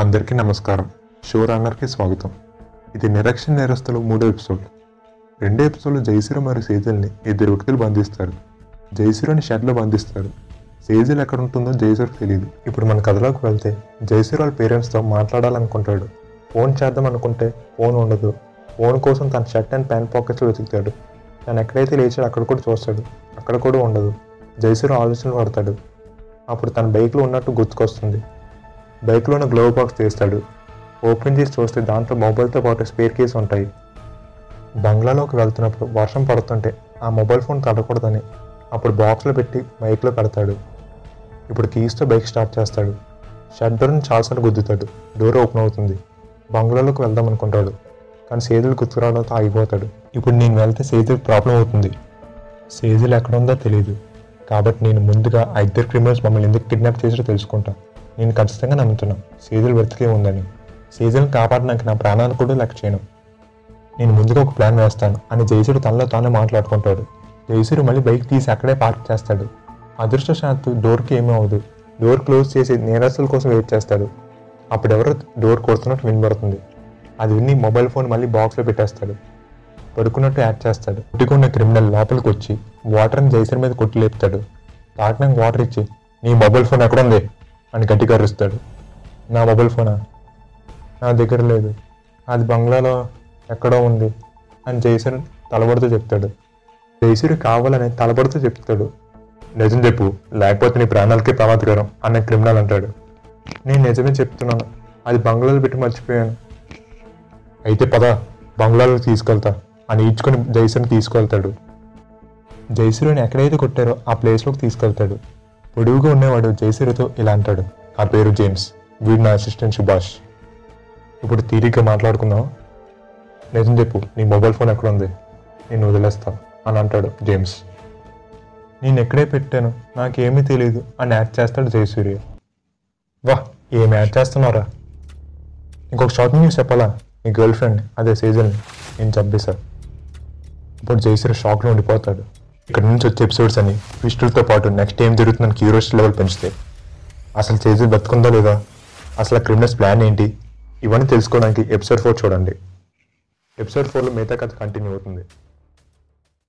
అందరికీ నమస్కారం. షో రన్నర్కి స్వాగతం. ఇది నిరక్షణ నేరస్తులు మూడో ఎపిసోడ్. రెండో ఎపిసోడ్లో జయశ్రీ మరియు సేజల్ని ఇద్దరు వ్యక్తులు బంధిస్తారు. జయశ్రీని షెడ్లో బంధిస్తారు. సేజల్ ఎక్కడ ఉంటుందో జయశ్రీకి తెలియదు ఇప్పుడు మన కథలోకి వెళ్తే జయశ్రీ వాళ్ళ పేరెంట్స్తో మాట్లాడాలనుకుంటాడు. ఫోన్ చేద్దాం అనుకుంటే ఫోన్ ఉండదు. ఫోన్ కోసం తన షర్ట్ అండ్ ప్యాంట్ పాకెట్స్లో వెతుకుతాడు. తను ఎక్కడైతే లేచాడో అక్కడ కూడా చూస్తాడు. అక్కడ కూడా ఉండదు. జైసూర్ ఆలోచనలు పడతాడు. అప్పుడు తన బైక్లో ఉన్నట్టు గుర్తుకొస్తుంది. బైక్లో ఉన్న గ్లోవ్ బాక్స్ తీస్తాడు. ఓపెన్ చేసి చూస్తే దాంట్లో మొబైల్తో పాటు స్పేర్ కేస్ ఉంటాయి. బంగ్లాలోకి వెళ్తున్నప్పుడు వర్షం పడుతుంటే ఆ మొబైల్ ఫోన్ తడకూడదని అప్పుడు బాక్స్లో పెట్టి బైక్లో పెడతాడు ఇప్పుడు కీస్తో బైక్ స్టార్ట్ చేస్తాడు. షట్ చాలాసార్లు గుద్దుతాడు. డోర్ ఓపెన్ అవుతుంది. బంగ్లాలోకి వెళ్దాం అనుకుంటాడు. కానీ సేతులు గుర్తురావడంతో ఆగిపోతాడు. ఇప్పుడు నేను వెళ్తే సేతులకు ప్రాబ్లం అవుతుంది. సేదులు ఎక్కడ ఉందో తెలియదు కాబట్టి నేను ముందుగా ఆ ఇద్దరు క్రిమినల్స్ మమ్మల్ని ఎందుకు కిడ్నాప్ చేసారో తెలుసుకుంటాను నేను ఖచ్చితంగా నమ్ముతున్నాను సీజల్ బ్రతికే ఉందని. సీజన్ కాపాడడానికి నా ప్రాణాలు కూడా లెక్క చేయను. నేను ముందుగా ఒక ప్లాన్ వేస్తాను. అని జయసుడు తనలో తానే మాట్లాడుకుంటాడు. జయసుడు మళ్ళీ బైక్ తీసి అక్కడే పార్క్ చేస్తాడు. అదృష్టశాత్తు డోర్కి ఏమీ అవ్వదు. డోర్ క్లోజ్ చేసి నేరస్తుల కోసం వెయిట్ చేస్తాడు. అప్పుడెవరో డోర్ కొడుతున్నట్టు వినబడుతుంది. అది విని మొబైల్ ఫోన్ మళ్ళీ బాక్స్లో పెట్టేస్తాడు. పడుకున్నట్టు యాక్ట్ చేస్తాడు. కొట్టుకున్న క్రిమినల్ లోపలికి వచ్చి వాటర్ని జైసర్ మీద కొట్టి లేపుతాడు. తాగడానికి వాటర్ ఇచ్చి నీ మొబైల్ ఫోన్ ఎక్కడుంది? అని గట్టిగా అరుస్తాడు. నా మొబైల్ ఫోనా? నా దగ్గర లేదు. అది బంగ్లాలో ఎక్కడో ఉంది అని జైసర్ తలబడుతూ చెప్తాడు. జైసూర్ కావాలని తలబడుతూ చెప్తాడు. నిజం చెప్పు లేకపోతే నీ ప్రాణాలకే ప్రమాదకరం అన్న క్రిమినల్ అంటాడు. నేను నిజమే చెప్తున్నాను. అది బంగ్లాలో పెట్టి మర్చిపోయాను. అయితే పద బంగ్లాలో తీసుకెళ్తా అని ఈడ్చుకొని జైసూర్ని తీసుకెళ్తాడు. జైసూర్ని ఎక్కడైతే కొట్టారో ఆ ప్లేస్లోకి తీసుకెళ్తాడు. పొడుగుగా ఉండేవాడు జైసూరితో ఇలా అంటాడు. నా పేరు జేమ్స్. వీడు నా అసిస్టెంట్ సుభాష్. ఇప్పుడు తీరిగ్గా మాట్లాడుకుందాం నిజం చెప్పు నీ మొబైల్ ఫోన్ ఎక్కడ ఉంది నేను వదిలేస్తా అని అంటాడు జేమ్స్. నేను ఎక్కడే పెట్టాను? నాకేమీ తెలియదు అని యాడ్ చేస్తాడు జయసూర్య. వా ఏం యాడ్ చేస్తున్నారా? ఇంకొక షార్ట్ న్యూస్ చెప్పాలా? నీ గర్ల్ ఫ్రెండ్ అదే సీజన్ నేను చంపేశా. ఇప్పుడు జయసూర్య షాక్లో ఉండిపోతాడు. ఇక్కడ నుంచి వచ్చే ఎపిసోడ్స్ అని ట్విస్టులతో పాటు నెక్స్ట్ ఏం జరుగుతుందని క్యూరియాసిటీ లెవెల్ పెంచుతాయి అసలు చేసి బతుకుందా లేదా? అసలు ఆ క్రిమినల్స్ ప్లాన్ ఏంటి? ఇవన్నీ తెలుసుకోవడానికి ఎపిసోడ్ ఫోర్ చూడండి. ఎపిసోడ్ ఫోర్లో మిగతా కథ కంటిన్యూ అవుతుంది.